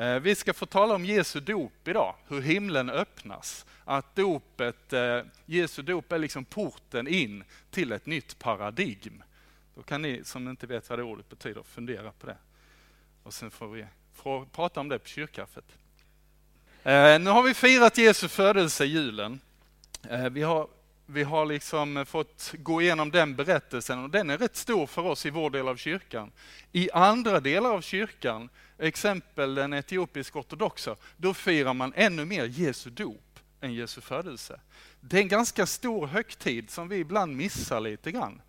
Eh, vi ska få tala om Jesu dop idag, hur himlen öppnas. Att dopet, eh, Jesu dop är liksom porten in till ett nytt paradigm. Då kan ni som inte vet vad det ordet betyder fundera på det. Och sen får vi får prata om det på kyrkkaffet. Eh, nu har vi firat Jesu födelse i julen. Vi har, vi har liksom fått gå igenom den berättelsen och den är rätt stor för oss i vår del av kyrkan. I andra delar av kyrkan exempel den etiopisk-ortodoxa, då firar man ännu mer Jesu dop än Jesu födelse. Det är en ganska stor högtid som vi ibland missar lite grann.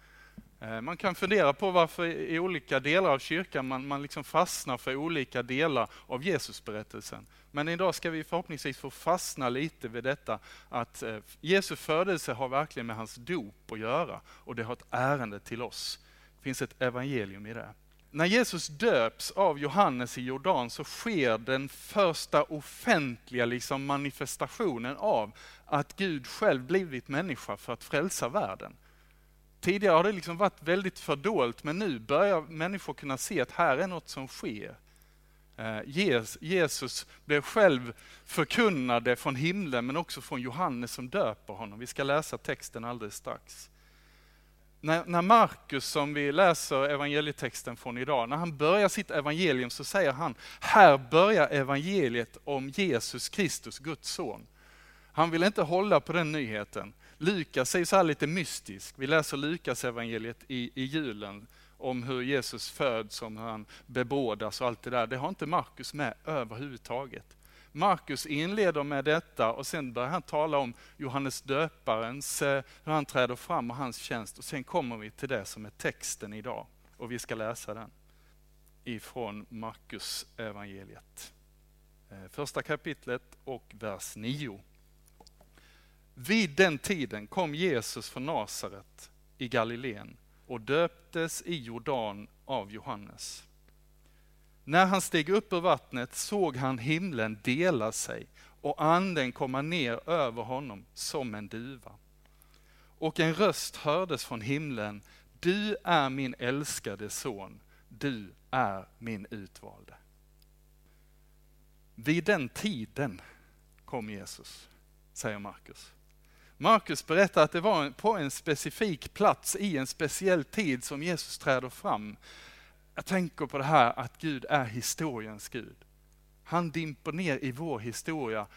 Eh, man kan fundera på varför i olika delar av kyrkan man, man liksom fastnar för olika delar av Jesusberättelsen. Men idag ska vi förhoppningsvis få fastna lite vid detta att eh, Jesu födelse har verkligen med hans dop att göra och det har ett ärende till oss. Det finns ett evangelium i det när Jesus döps av Johannes i Jordan så sker den första offentliga liksom manifestationen av att Gud själv blivit människa för att frälsa världen. Tidigare har det liksom varit väldigt fördolt men nu börjar människor kunna se att här är något som sker. Eh, Jesus blev själv förkunnade från himlen men också från Johannes som döper honom. Vi ska läsa texten alldeles strax när, när Markus, som vi läser evangelietexten från idag, när han börjar sitt evangelium så säger han, här börjar evangeliet om Jesus Kristus, Guds son. Han vill inte hålla på den nyheten. Lukas är så här lite mystisk. Vi läser Lukas evangeliet i, i julen om hur Jesus föds, om hur han bebådas och allt det där. Det har inte Markus med överhuvudtaget. Markus inleder med detta och sen börjar han tala om Johannes döparens, eh, hur han träder fram och hans tjänst. Och sen kommer vi till det som är texten idag och vi ska läsa den ifrån Markus evangeliet. Eh, första kapitlet och vers 9. Vid den tiden kom Jesus från Nasaret i Galileen och döptes i Jordan av Johannes. När han steg upp ur vattnet såg han himlen dela sig och anden komma ner över honom som en duva. Och en röst hördes från himlen, du är min älskade son, du är min utvalde. Vid den tiden kom Jesus, säger Markus. Markus berättar att det var på en specifik plats i en speciell tid som Jesus träder fram jag tänker på det här att Gud är historiens Gud. Han dimper ner i vår historia.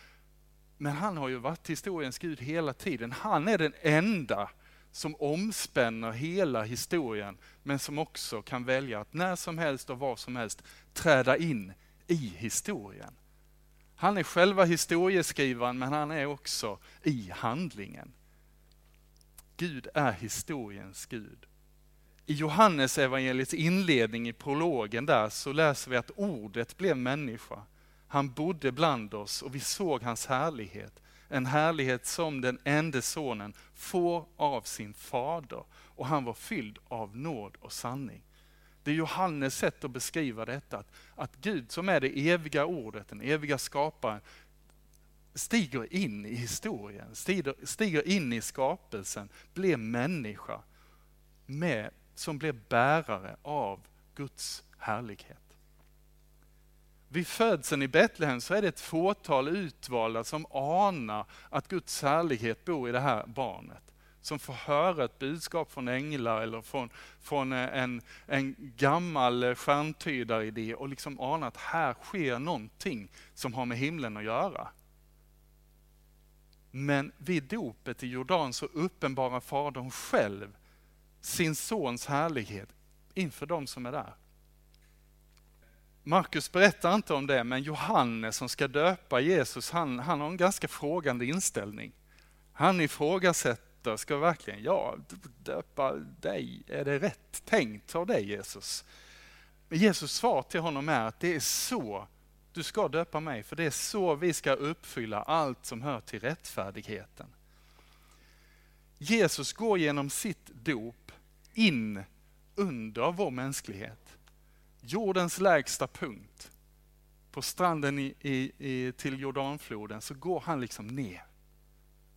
Men han har ju varit historiens Gud hela tiden. Han är den enda som omspänner hela historien, men som också kan välja att när som helst och var som helst träda in i historien. Han är själva historieskrivaren, men han är också i handlingen. Gud är historiens Gud. I Johannes evangeliets inledning i prologen där så läser vi att ordet blev människa. Han bodde bland oss och vi såg hans härlighet. En härlighet som den enda sonen får av sin fader och han var fylld av nåd och sanning. Det är Johannes sätt att beskriva detta, att, att Gud som är det eviga ordet, den eviga skaparen, stiger in i historien, stiger, stiger in i skapelsen, blir människa med som blir bärare av Guds härlighet. Vid födseln i Betlehem så är det ett fåtal utvalda som anar att Guds härlighet bor i det här barnet. Som får höra ett budskap från änglar eller från, från en, en gammal stjärntydaridé och liksom anar att här sker någonting som har med himlen att göra. Men vid dopet i Jordan så uppenbarar Fadern själv sin sons härlighet inför de som är där. Markus berättar inte om det, men Johannes som ska döpa Jesus, han, han har en ganska frågande inställning. Han ifrågasätter, ska verkligen jag döpa dig? Är det rätt tänkt av dig Jesus? Men Jesus svar till honom är att det är så du ska döpa mig, för det är så vi ska uppfylla allt som hör till rättfärdigheten. Jesus går genom sitt dop in under vår mänsklighet. Jordens lägsta punkt, på stranden i, i, i, till Jordanfloden, så går han liksom ner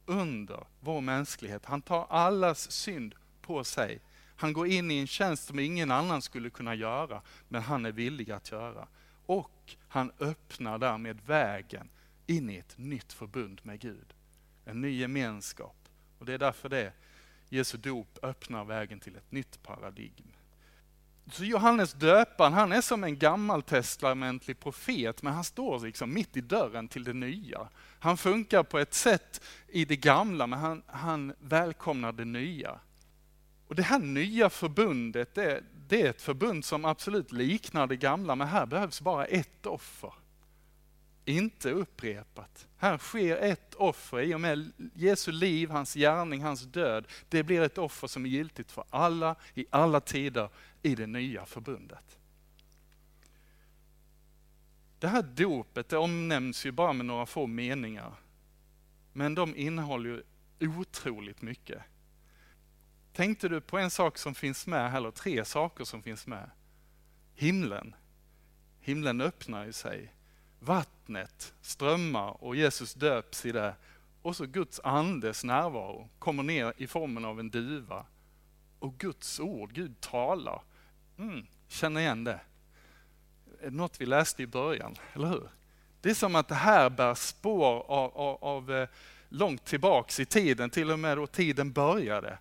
under vår mänsklighet. Han tar allas synd på sig. Han går in i en tjänst som ingen annan skulle kunna göra, men han är villig att göra. Och och han öppnar därmed vägen in i ett nytt förbund med Gud. En ny gemenskap. Och det är därför det Jesu dop öppnar vägen till ett nytt paradigm. Så Johannes döparen, han är som en gammaltestamentlig profet, men han står liksom mitt i dörren till det nya. Han funkar på ett sätt i det gamla, men han, han välkomnar det nya. Och det här nya förbundet, det, det är ett förbund som absolut liknar det gamla, men här behövs bara ett offer. Inte upprepat. Här sker ett offer i och med Jesu liv, hans gärning, hans död. Det blir ett offer som är giltigt för alla, i alla tider, i det nya förbundet. Det här dopet det omnämns ju bara med några få meningar. Men de innehåller ju otroligt mycket. Tänkte du på en sak som finns med, eller tre saker som finns med? Himlen. Himlen öppnar ju sig. Vattnet strömmar och Jesus döps i det. Och så Guds andes närvaro kommer ner i formen av en duva. Och Guds ord, Gud talar. Mm, känner igen det. Är det något vi läste i början, eller hur? Det är som att det här bär spår av, av, av eh, långt tillbaks i tiden, till och med då tiden började.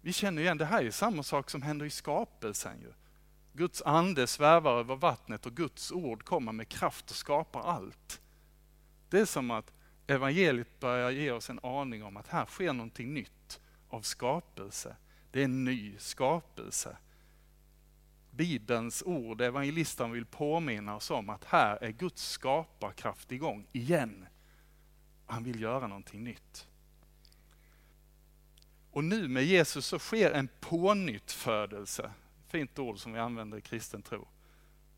Vi känner igen, det här är samma sak som händer i skapelsen. Ju. Guds ande svävar över vattnet och Guds ord kommer med kraft och skapar allt. Det är som att evangeliet börjar ge oss en aning om att här sker någonting nytt av skapelse. Det är en ny skapelse. Bibelns ord, evangelisten vill påminna oss om att här är Guds skaparkraft igång igen. Han vill göra någonting nytt. Och nu med Jesus så sker en pånyttfödelse. Fint ord som vi använder i kristen tro.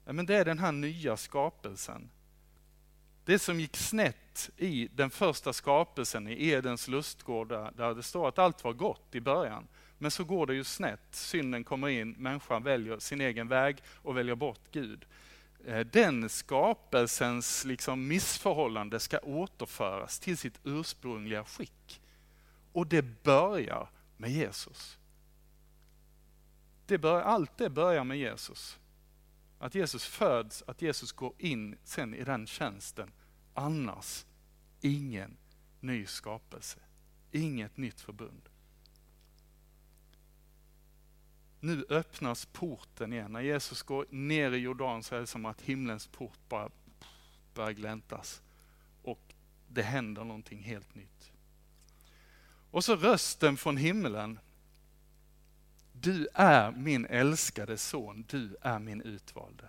Men det är den här nya skapelsen. Det som gick snett i den första skapelsen i Edens lustgård, där det står att allt var gott i början. Men så går det ju snett. Synden kommer in, människan väljer sin egen väg och väljer bort Gud. Eh, den skapelsens liksom missförhållande ska återföras till sitt ursprungliga skick. Och det börjar med Jesus. Det bör, allt det börjar med Jesus. Att Jesus föds, att Jesus går in sen i den tjänsten. Annars ingen ny skapelse, inget nytt förbund. Nu öppnas porten igen. När Jesus går ner i Jordan så är det som att himlens port bara börjar gläntas. Och det händer någonting helt nytt. Och så rösten från himlen. Du är min älskade son, du är min utvalde.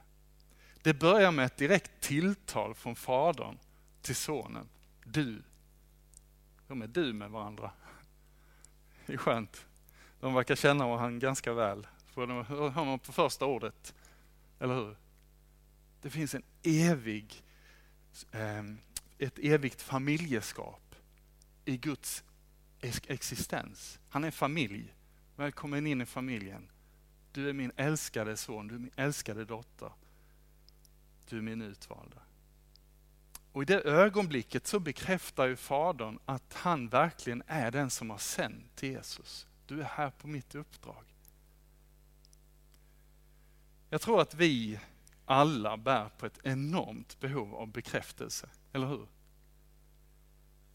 Det börjar med ett direkt tilltal från fadern till sonen. Du. De är du med varandra. Det är skönt. De verkar känna varandra ganska väl. För de hör man på första ordet. Eller hur? Det finns en evig, ehm, ett evigt familjeskap i Guds existens. Han är familj. Välkommen in i familjen. Du är min älskade son, du är min älskade dotter. Du är min utvalda. Och i det ögonblicket så bekräftar ju Fadern att han verkligen är den som har sänt Jesus. Du är här på mitt uppdrag. Jag tror att vi alla bär på ett enormt behov av bekräftelse, eller hur?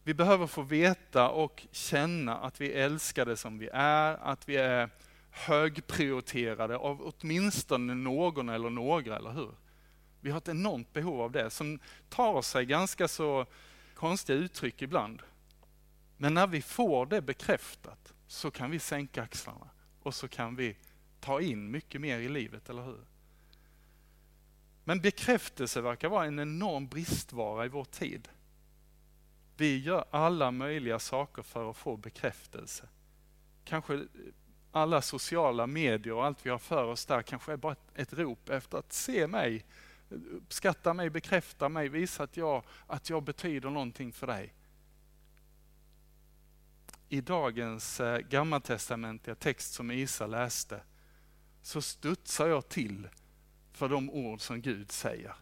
Vi behöver få veta och känna att vi är älskade som vi är, att vi är högprioriterade av åtminstone någon eller några, eller hur? Vi har ett enormt behov av det som tar sig ganska så konstiga uttryck ibland. Men när vi får det bekräftat så kan vi sänka axlarna och så kan vi ta in mycket mer i livet, eller hur? Men bekräftelse verkar vara en enorm bristvara i vår tid. Vi gör alla möjliga saker för att få bekräftelse. Kanske alla sociala medier och allt vi har för oss där kanske är bara ett, ett rop efter att se mig, uppskatta mig, bekräfta mig, visa att jag, att jag betyder någonting för dig. I dagens eh, gammaltestamentliga text som Isa läste så studsar jag till för de ord som Gud säger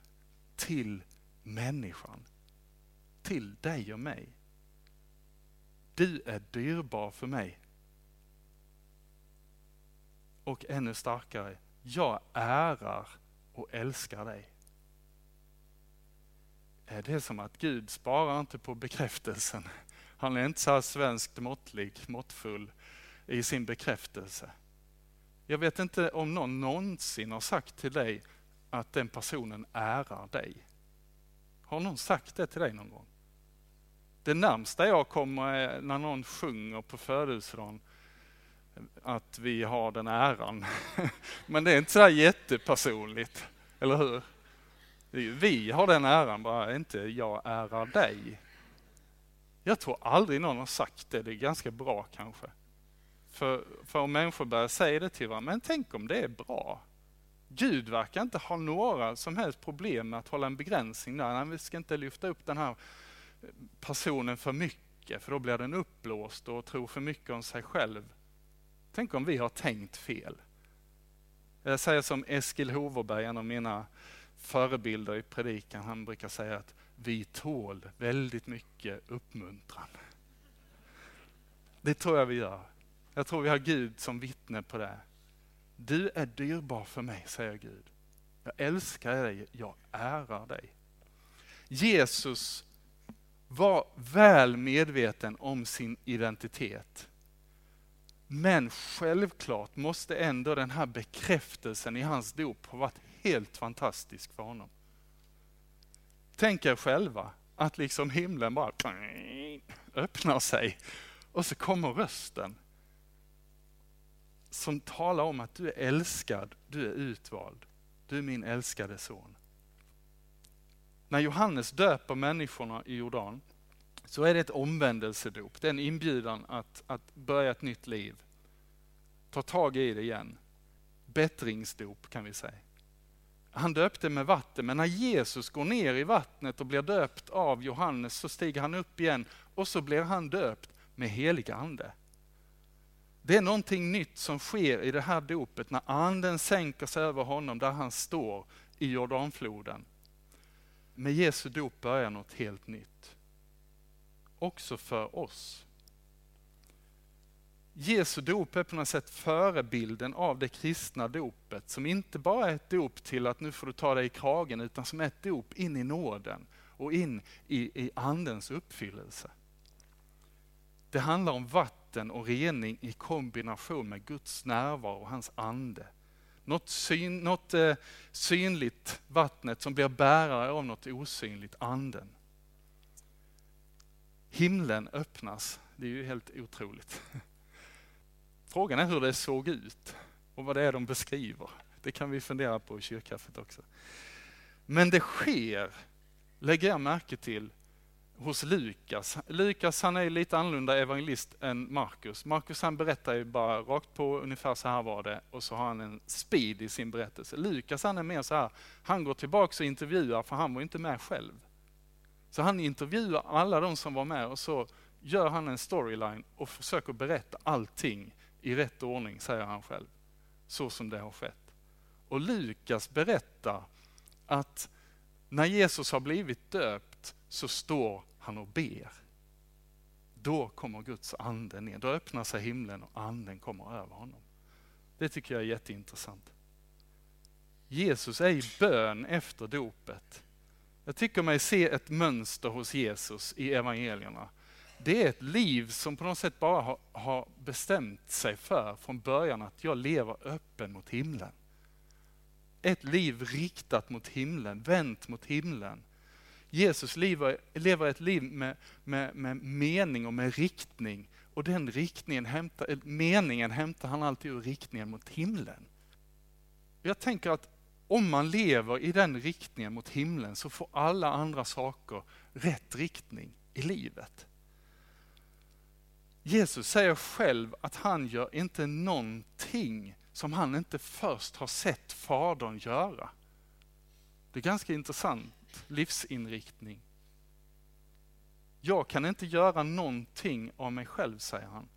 till människan till dig och mig. Du är dyrbar för mig. Och ännu starkare, jag ärar och älskar dig. Det är som att Gud sparar inte på bekräftelsen. Han är inte så här svenskt måttlig, måttfull i sin bekräftelse. Jag vet inte om någon någonsin har sagt till dig att den personen ärar dig. Har någon sagt det till dig någon gång? Det närmsta jag kommer är när någon sjunger på födelsedagen att vi har den äran. Men det är inte så jättepersonligt, eller hur? Vi har den äran, bara inte jag ärar dig. Jag tror aldrig någon har sagt det, det är ganska bra kanske. För, för om människor börjar säga det till varandra, men tänk om det är bra. Gud verkar inte ha några som helst problem med att hålla en begränsning där. vi ska inte lyfta upp den här personen för mycket, för då blir den uppblåst och tror för mycket om sig själv. Tänk om vi har tänkt fel. Jag säger som Eskil Hoverberg, en av mina förebilder i predikan, han brukar säga att vi tål väldigt mycket uppmuntran. Det tror jag vi gör. Jag tror vi har Gud som vittne på det. Du är dyrbar för mig, säger Gud. Jag älskar dig, jag ärar dig. Jesus var väl medveten om sin identitet. Men självklart måste ändå den här bekräftelsen i hans dop ha varit helt fantastisk för honom. Tänk er själva att liksom himlen bara öppnar sig och så kommer rösten som talar om att du är älskad, du är utvald, du är min älskade son. När Johannes döper människorna i Jordan så är det ett omvändelsedop. Det är en inbjudan att, att börja ett nytt liv. Ta tag i det igen. Bättringsdop kan vi säga. Han döpte med vatten, men när Jesus går ner i vattnet och blir döpt av Johannes så stiger han upp igen och så blir han döpt med helig ande. Det är någonting nytt som sker i det här dopet när anden sänker sig över honom där han står i Jordanfloden. Med Jesu dop börjar något helt nytt. Också för oss. Jesu dop är på något sätt förebilden av det kristna dopet som inte bara är ett dop till att nu får du ta dig i kragen utan som är ett dop in i nåden och in i, i andens uppfyllelse. Det handlar om vatten och rening i kombination med Guds närvaro och hans ande. Något, syn, något eh, synligt, vattnet, som blir bärare av något osynligt, anden. Himlen öppnas, det är ju helt otroligt. Frågan är hur det såg ut och vad det är de beskriver. Det kan vi fundera på i kyrkkaffet också. Men det sker, lägger jag märke till, hos Lukas. Lukas han är lite annorlunda evangelist än Markus. Markus han berättar ju bara rakt på ungefär så här var det och så har han en speed i sin berättelse. Lukas han är mer så här, han går tillbaks och intervjuar för han var inte med själv. Så han intervjuar alla de som var med och så gör han en storyline och försöker berätta allting i rätt ordning, säger han själv. Så som det har skett. Och Lukas berättar att när Jesus har blivit döpt så står han och ber. Då kommer Guds ande ner. Då öppnar sig himlen och anden kommer över honom. Det tycker jag är jätteintressant. Jesus är i bön efter dopet. Jag tycker mig se ett mönster hos Jesus i evangelierna det är ett liv som på något sätt bara har, har, bestämt sig för från början att jag lever öppen mot himlen. Ett liv riktat mot himlen, vänt mot himlen. Jesus lever, lever ett liv med, med, med mening och med riktning. Och den riktningen hämtar, eh, meningen hämtar han alltid ur riktningen mot himlen. Jag tänker att om man lever i den riktningen mot himlen så får alla andra saker rätt riktning i livet. Jesus säger själv att han gör inte någonting som han inte först har sett Fadern göra. Det är ganska intressant livsinriktning. Jag kan inte göra någonting av mig själv, säger han.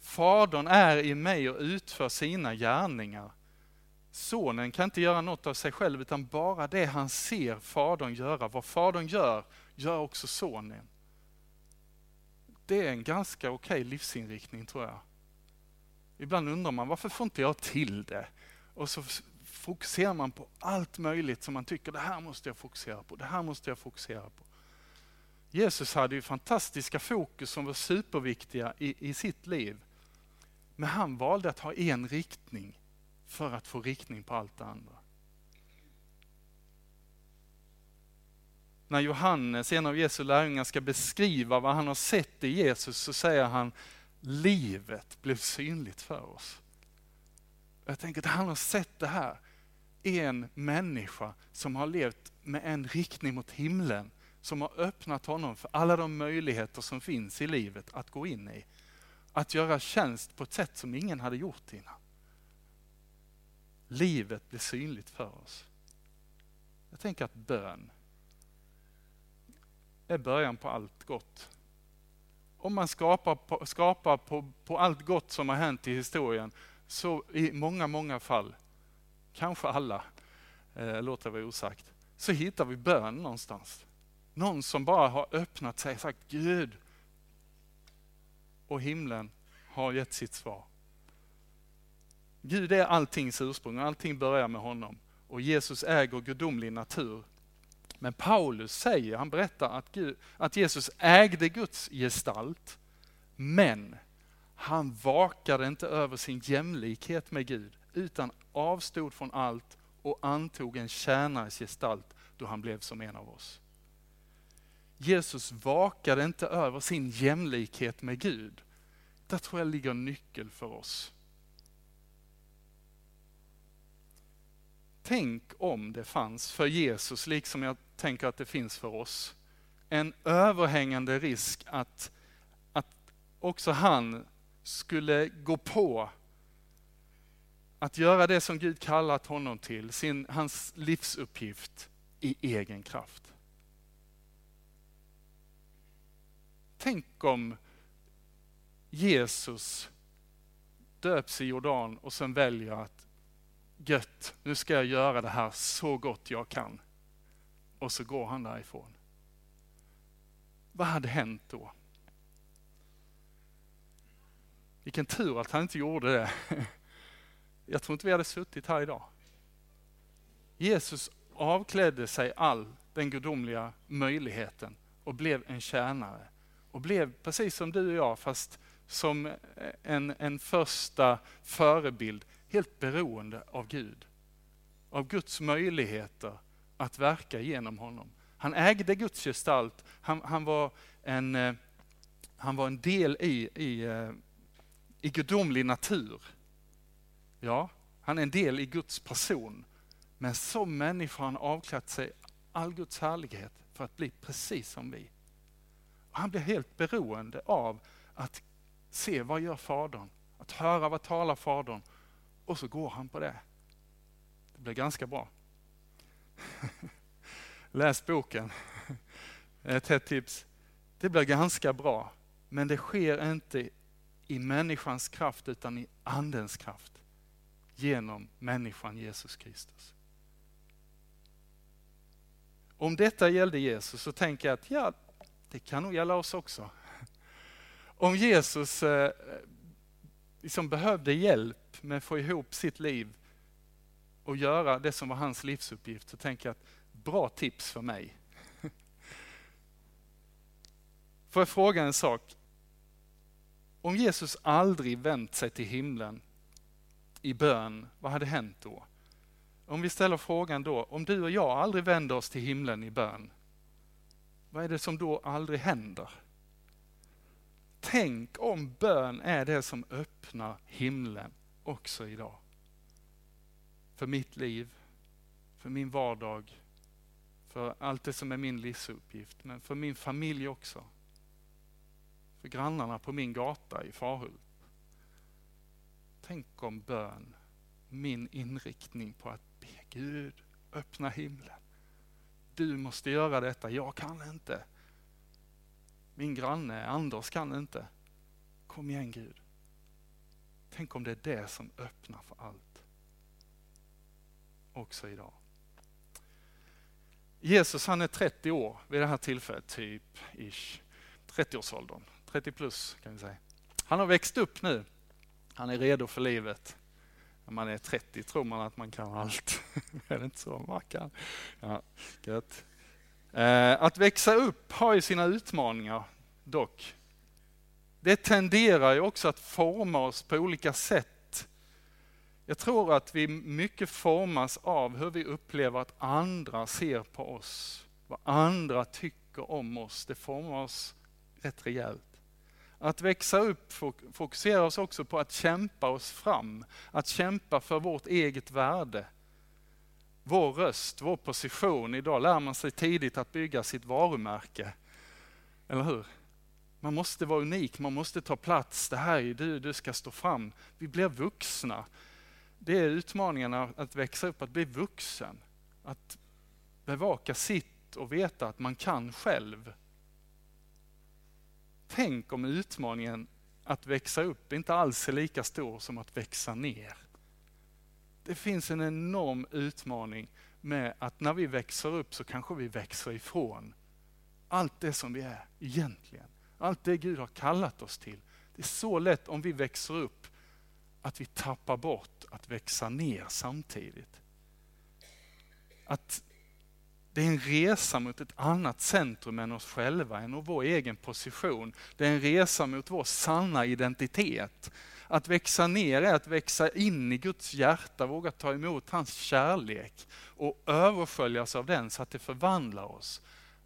Fadern är i mig och utför sina gärningar. Sonen kan inte göra något av sig själv utan bara det han ser Fadern göra. Vad Fadern gör, gör också Sonen det är en ganska okej okay livsinriktning tror jag. Ibland undrar man varför får inte jag till det? Och så fokuserar man på allt möjligt som man tycker, det här måste jag fokusera på, det här måste jag fokusera på. Jesus hade ju fantastiska fokus som var superviktiga i, i sitt liv. Men han valde att ha en riktning för att få riktning på allt det andra. När Johannes, en av Jesu lärjungar, ska beskriva vad han har sett i Jesus så säger han livet blev synligt för oss. Jag tänker att han har sett det här. En människa som har levt med en riktning mot himlen, som har öppnat honom för alla de möjligheter som finns i livet att gå in i. Att göra tjänst på ett sätt som ingen hade gjort innan. Livet blir synligt för oss. Jag tänker att bön är början på allt gott. Om man skapar, på, skapar på, på allt gott som har hänt i historien, så i många, många fall, kanske alla, eh, låter det vara osagt, så hittar vi bön någonstans. Någon som bara har öppnat sig och sagt Gud, och himlen har gett sitt svar. Gud är alltings ursprung, allting börjar med honom. Och Jesus äger gudomlig natur. Men Paulus säger, han berättar att, Gud, att Jesus ägde Guds gestalt, men han vakade inte över sin jämlikhet med Gud, utan avstod från allt och antog en tjänares gestalt då han blev som en av oss. Jesus vakade inte över sin jämlikhet med Gud. Där tror jag ligger en nyckel för oss. Tänk om det fanns för Jesus, liksom jag tänker att det finns för oss, en överhängande risk att, att också han skulle gå på att göra det som Gud kallat honom till, sin, hans livsuppgift i egen kraft. Tänk om Jesus döps i Jordan och sen väljer att gött, nu ska jag göra det här så gott jag kan. Och så går han därifrån. Vad hade hänt då? Vilken tur att han inte gjorde det. Jag tror inte vi hade suttit här idag. Jesus avklädde sig all den gudomliga möjligheten och blev en tjänare. Och blev precis som du och jag, fast som en, en första förebild, helt beroende av Gud. Av Guds möjligheter att verka genom honom. Han ägde Guds gestalt, han, han, var, en, eh, han var en del i, i, eh, i gudomlig natur. Ja, han är en del i Guds person. Men som människa har han avklätt sig all Guds härlighet för att bli precis som vi. Och han blir helt beroende av att se vad gör Fadern, att höra vad talar Fadern och så går han på det. Det blir ganska bra. Läs boken. Ett hett tips. Det blir ganska bra, men det sker inte i människans kraft utan i andens kraft. Genom människan Jesus Kristus. Om detta gällde Jesus så tänker jag att ja, det kan nog gälla oss också. Om Jesus eh, liksom behövde hjälp med att få ihop sitt liv och göra det som var hans livsuppgift så tänker jag att bra tips för mig. Får jag fråga en sak? Om Jesus aldrig vänt sig till himlen i bön, vad hade hänt då? Om vi ställer frågan då, om du och jag aldrig vänder oss till himlen i bön, vad är det som då aldrig händer? Tänk om bön är det som öppnar himlen också idag. För mitt liv, för min vardag, för allt det som är min livsuppgift, men för min familj också. För grannarna på min gata i Farhult. Tänk om bön, min inriktning på att be Gud öppna himlen. Du måste göra detta, jag kan inte. Min granne Anders kan inte. Kom igen Gud. Tänk om det är det som öppnar för allt. Också idag. Jesus han är 30 år vid det här tillfället, typ ish. 30-årsåldern, 30 plus kan vi säga. Han har växt upp nu. Han är redo för livet. När man är 30 tror man att man kan allt. är det inte så man kan? Ja, gött. Eh, att växa upp har ju sina utmaningar dock. Det tenderar ju också att forma oss på olika sätt. Jag tror att vi mycket formas av hur vi upplever att andra ser på oss. Vad andra tycker om oss. Det formar oss rätt rejält. Att växa upp fokuserar oss också på att kämpa oss fram, att kämpa för vårt eget värde. Vår röst, vår position. Idag lär man sig tidigt att bygga sitt varumärke. Eller hur? Man måste vara unik, man måste ta plats. Det här är du, du ska stå fram. Vi blir vuxna. Det är utmaningen att växa upp, att bli vuxen. Att bevaka sitt och veta att man kan själv. Tänk om utmaningen att växa upp inte alls är lika stor som att växa ner. Det finns en enorm utmaning med att när vi växer upp så kanske vi växer ifrån allt det som vi är egentligen. Allt det Gud har kallat oss till. Det är så lätt om vi växer upp att vi tappar bort att växa ner samtidigt. Att det är en resa mot ett annat centrum än oss själva, än vår egen position. Det är en resa mot vår sanna identitet. Att växa ner är att växa in i Guds hjärta, våga ta emot hans kärlek och översköljas av den så att det förvandlar oss.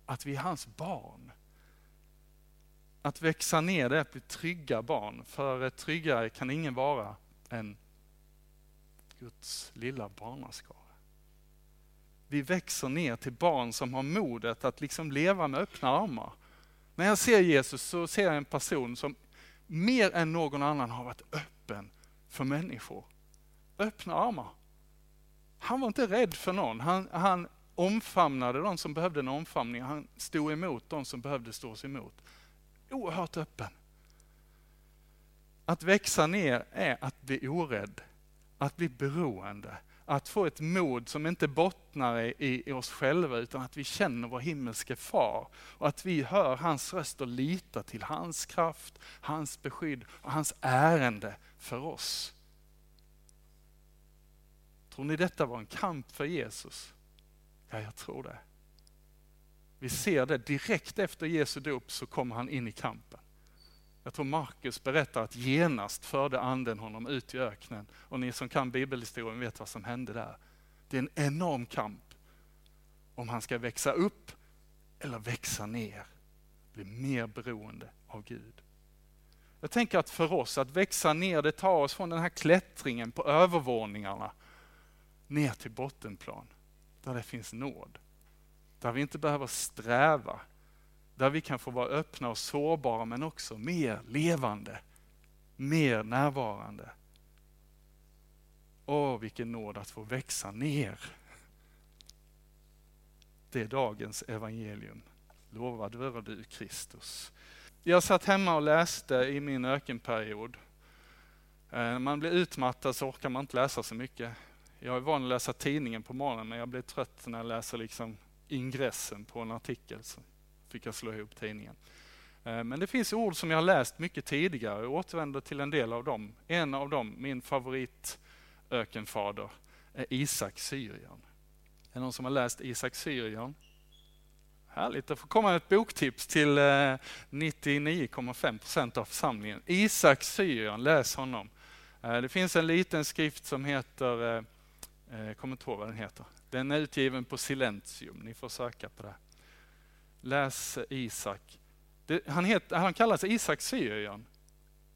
Att vi är hans barn. Att växa ner det är att bli trygga barn, för tryggare kan ingen vara än Guds lilla barnaskap. Vi växer ner till barn som har modet att liksom leva med öppna armar. När jag ser Jesus så ser jag en person som mer än någon annan har varit öppen för människor. Öppna armar. Han var inte rädd för någon. Han, han omfamnade de som behövde en omfamning. Han stod emot de som behövde stås emot. Oerhört öppen. Att växa ner är att bli orädd, att bli beroende, att få ett mod som inte bottnar i, i oss själva utan att vi känner vår himmelske far och att vi hör hans röst och litar till hans kraft, hans beskydd och hans ärende för oss. Tror ni detta var en kamp för Jesus? Ja, jag tror det. Vi ser det direkt efter Jesu dop så kommer han in i kampen. Jag tror Markus berättar att genast förde anden honom ut i öknen. Och ni som kan bibelhistorien vet vad som hände där. Det är en enorm kamp. Om han ska växa upp eller växa ner. Bli mer beroende av Gud. Jag tänker att för oss, att växa ner, det tar oss från den här klättringen på övervåningarna ner till bottenplan. Där det finns nåd. Där vi inte behöver sträva där vi kan få vara öppna och sårbara men också mer levande, mer närvarande. Åh, vilken nåd att få växa ner. Det är dagens evangelium. Lovad vare du Kristus. Jag satt hemma och läste i min ökenperiod. Eh, när man blir utmattad så orkar man inte läsa så mycket. Jag är van att läsa tidningen på morgonen men jag blir trött när jag läser liksom ingressen på en artikel fick jag slå ihop tidningen. Eh, men det finns ord som jag har läst mycket tidigare och återvänder till en del av dem. En av dem, min favoritökenfader, är Isak Syrian. Är det någon som har läst Isak Syrian? Härligt då får komma ett boktips till eh, 99,5 % av församlingen. Isak Syrian, läs honom. Eh, det finns en liten skrift som heter, jag kommer inte ihåg vad den heter. Den är utgiven på Silentium, ni får söka på det. Läs Isak. Det, han, heter, han kallas Isak Syrien.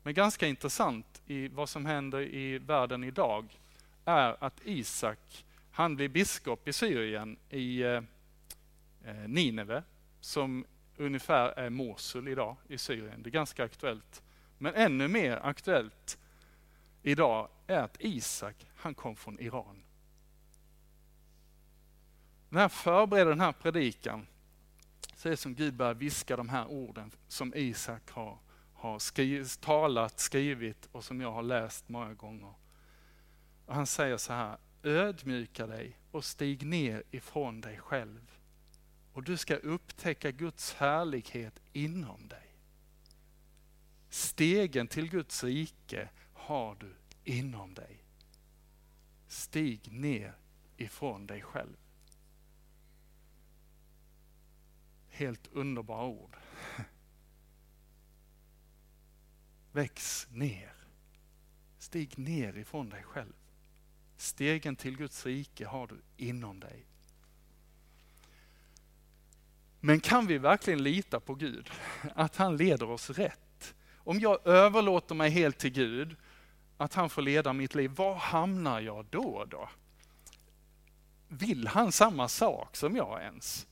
Men ganska intressant i vad som händer i världen idag är att Isak, han blir biskop i Syrien i eh, eh, Nineve, som ungefär är Mosul idag i Syrien. Det är ganska aktuellt. Men ännu mer aktuellt idag är att Isak, han kom från Iran. När jag förbereder den här predikan så är det som Gud börjar viska de här orden som Isak har, har skrivit, talat, skrivit och som jag har läst många gånger. Och han säger så här, ödmjuka dig och stig ner ifrån dig själv. Och du ska upptäcka Guds härlighet inom dig. Stegen till Guds rike har du inom dig. Stig ner ifrån dig själv. Helt underbara ord. Väx ner. Stig ner ifrån dig själv. Stegen till Guds rike har du inom dig. Men kan vi verkligen lita på Gud? Att han leder oss rätt? Om jag överlåter mig helt till Gud, att han får leda mitt liv, var hamnar jag då? då? Vill han samma sak som jag ens?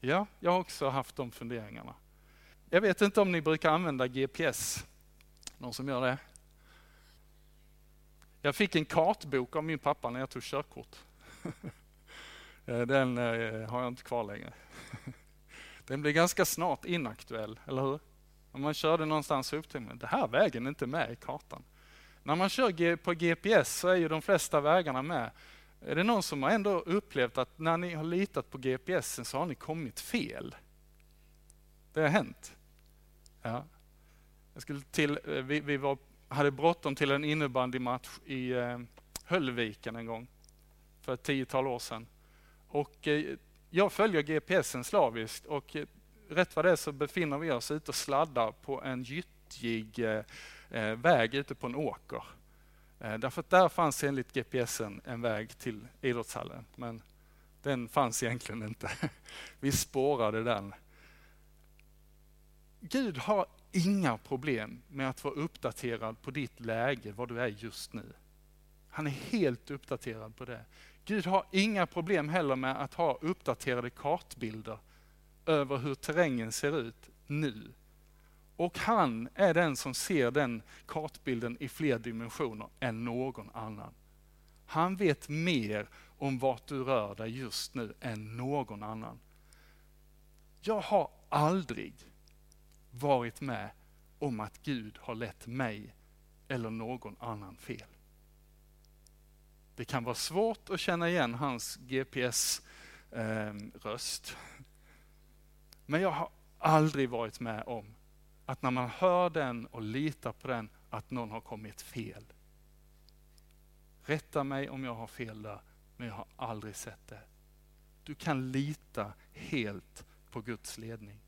Ja, jag har också haft de funderingarna. Jag vet inte om ni brukar använda GPS? Någon som gör det? Jag fick en kartbok av min pappa när jag tog körkort. Eh, den eh, har jag inte kvar längre. Den blev ganska snart inaktuell, eller hur? Om man körde någonstans upp till man, det här vägen är inte med i kartan. När man kör på GPS så är ju de flesta vägarna med. Är det någon som har ändå upplevt att när ni har litat på GPSen så har ni kommit fel? Det har hänt. Ja. Jag skulle till, eh, vi, vi var, hade bråttom till en innebandymatch i eh, Höllviken en gång för ett tiotal år sedan. Och eh, jag följer GPSen slaviskt och eh, rätt vad det är så befinner vi oss ute och sladdar på en gyttjig eh, eh väg ute på en åker. Eh, därför att där fanns enligt GPSen en väg till idrottshallen, men den fanns egentligen inte. Vi spårade den. Gud har inga problem med att vara uppdaterad på ditt läge, var du är just nu. Han är helt uppdaterad på det. Gud har inga problem heller med att ha uppdaterade kartbilder över hur terrängen ser ut nu. Och han är den som ser den kartbilden i fler dimensioner än någon annan. Han vet mer om vart du rör dig just nu än någon annan. Jag har aldrig varit med om att Gud har lett mig eller någon annan fel. Det kan vara svårt att känna igen hans GPS-röst. Ehm, eh, Men jag har aldrig varit med om att när man hör den och litar på den, att någon har kommit fel. Rätta mig om jag har fel där, men jag har aldrig sett det. Du kan lita helt på Guds ledning.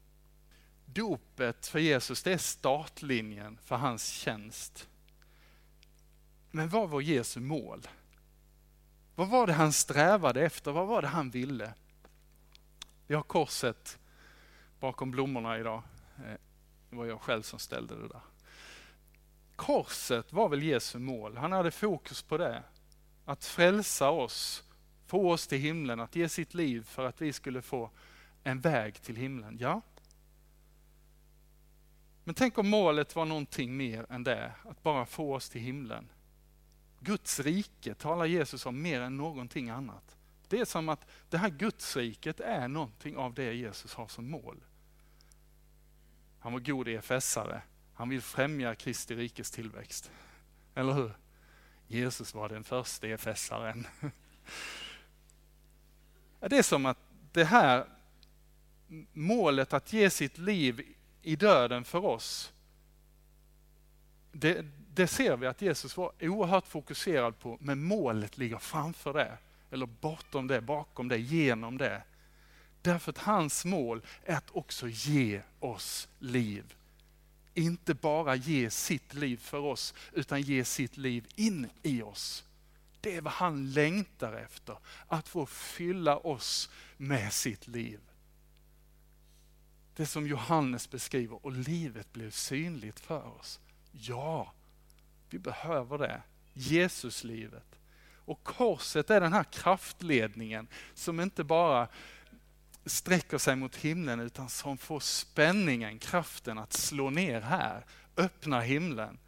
Dopet för Jesus, det är startlinjen för hans tjänst. Men vad var Jesu mål? Vad var det han strävade efter? Vad var det han ville? Vi har korset bakom blommorna idag. Eh, det var jag själv som ställde det där. Korset var väl Jesu mål. Han hade fokus på det. Att frälsa oss, få oss till himlen, att ge sitt liv för att vi skulle få en väg till himlen. Ja. Men tänk om målet var någonting mer än det, att bara få oss till himlen. Guds rike talar Jesus om mer än någonting annat. Det är som att det här Guds riket är någonting av det Jesus har som mål. Han var god EFS-are. Han vill främja Kristi rikes tillväxt. Eller hur? Jesus var den första EFS-aren. Det är som att det här målet att ge sitt liv i döden för oss, det, det ser vi att Jesus var oerhört fokuserad på, men målet ligger framför det. Eller bortom det, bakom det, genom det. Därför att hans mål är att också ge oss liv. Inte bara ge sitt liv för oss, utan ge sitt liv in i oss. Det är vad han längtar efter, att få fylla oss med sitt liv. Det som Johannes beskriver, och livet blev synligt för oss. Ja, vi behöver det. Jesuslivet. Och korset är den här kraftledningen som inte bara sträcker sig mot himlen utan som får spänningen, kraften att slå ner här, öppna himlen.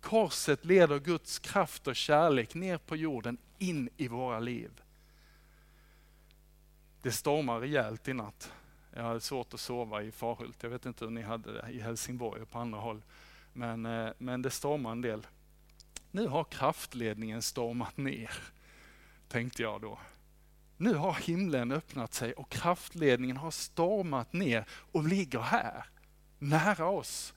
Korset leder Guds kraft och kärlek ner på jorden, in i våra liv. Det stormar rejält i natt. Jag hade svårt att sova i Farhult. Jag vet inte hur ni hade det i Helsingborg och på andra håll. Men, eh, men det stormar en del. Nu har kraftledningen stormat ner, tänkte jag då. Nu har himlen öppnat sig och kraftledningen har stormat ner och ligger här, nära oss.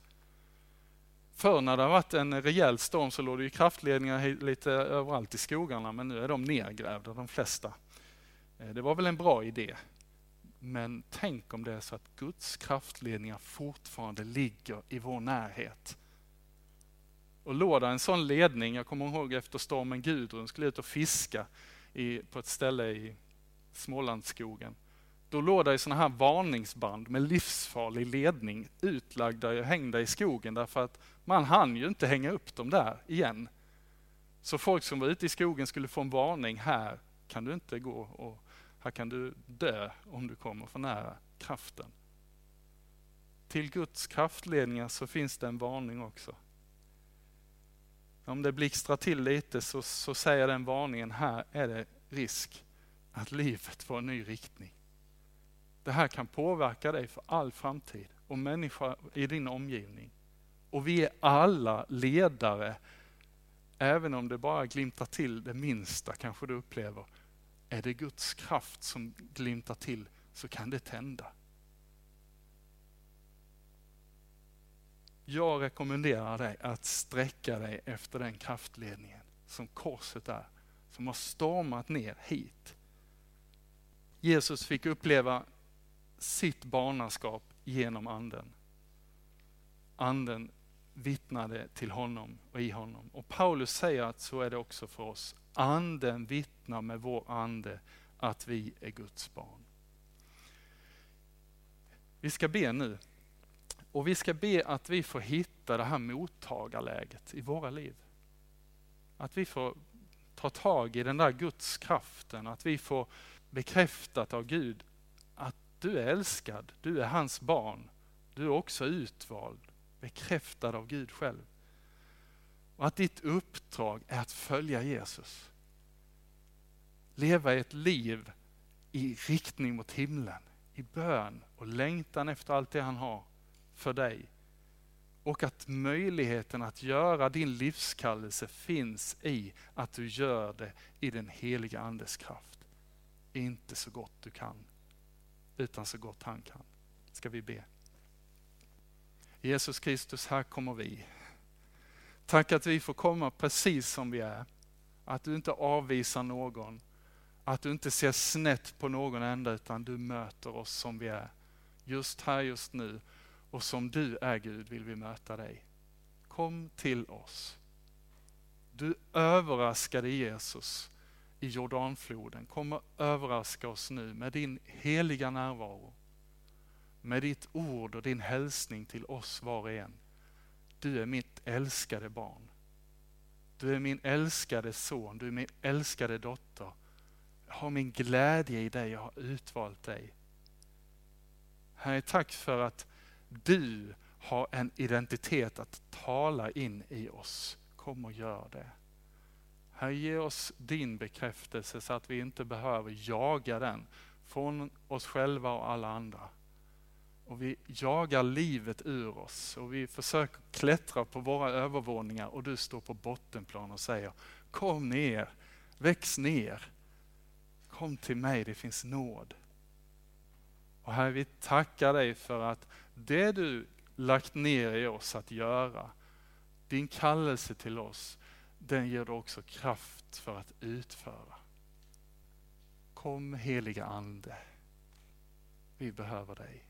Förr när det har varit en rejäl storm så låg det ju kraftledningar lite överallt i skogarna, men nu är de nergrävda, de flesta. Eh, det var väl en bra idé. Men tänk om det är så att Guds kraftledningar fortfarande ligger i vår närhet. Och låg där en sån ledning, jag kommer ihåg efter stormen Gudrun, skulle ut och fiska i, på ett ställe i Smålandsskogen. Då låg det ju sådana här varningsband med livsfarlig ledning utlagda och hängda i skogen därför att man hann ju inte hänga upp dem där igen. Så folk som var ute i skogen skulle få en varning, här kan du inte gå och här kan du dö om du kommer för nära kraften. Till Guds kraftledningar så finns det en varning också. Om det blixtrar till lite så, så säger den varningen, här är det risk att livet får en ny riktning. Det här kan påverka dig för all framtid och människor i din omgivning. Och vi är alla ledare, även om det bara glimtar till det minsta kanske du upplever. Är det Guds kraft som glimtar till så kan det tända. Jag rekommenderar dig att sträcka dig efter den kraftledningen som korset är, som har stormat ner hit. Jesus fick uppleva sitt barnaskap genom anden. Anden vittnade till honom och i honom. Och Paulus säger att så är det också för oss. Anden vittnar med vår ande att vi är Guds barn. Vi ska be nu. Och vi ska be att vi får hitta det här mottagarläget i våra liv. Att vi får ta tag i den där Guds kraften, att vi får bekräftat av Gud att du är älskad, du är hans barn, du är också utvald, bekräftad av Gud själv. Och att ditt uppdrag är att följa Jesus. Leva ett liv i riktning mot himlen, i bön och längtan efter allt det han har för dig. Och att möjligheten att göra din livskallelse finns i att du gör det i den heliga Andes kraft. Inte så gott du kan, utan så gott han kan. Ska vi be. Jesus Kristus, här kommer vi. Tack att vi får komma precis som vi är. Att du inte avvisar någon. Att du inte ser snett på någon enda utan du möter oss som vi är. Just här, just nu. Och som du är Gud vill vi möta dig. Kom till oss. Du överraskade Jesus i Jordanfloden. Kom och överraska oss nu med din heliga närvaro. Med ditt ord och din hälsning till oss var och en. Du är mitt älskade barn. Du är min älskade son, du är min älskade dotter. Jag har min glädje i dig, jag har utvalt dig. Herre, tack för att du har en identitet att tala in i oss. Kom och gör det. Herre, ge oss din bekräftelse så att vi inte behöver jaga den från oss själva och alla andra. Och vi jagar livet ur oss och vi försöker klättra på våra övervåningar och du står på bottenplan och säger Kom ner, väx ner. Kom till mig, det finns nåd. Och Herre, vi tackar dig för att det du lagt ner i oss att göra, din kallelse till oss, den ger du också kraft för att utföra. Kom heliga Ande, vi behöver dig.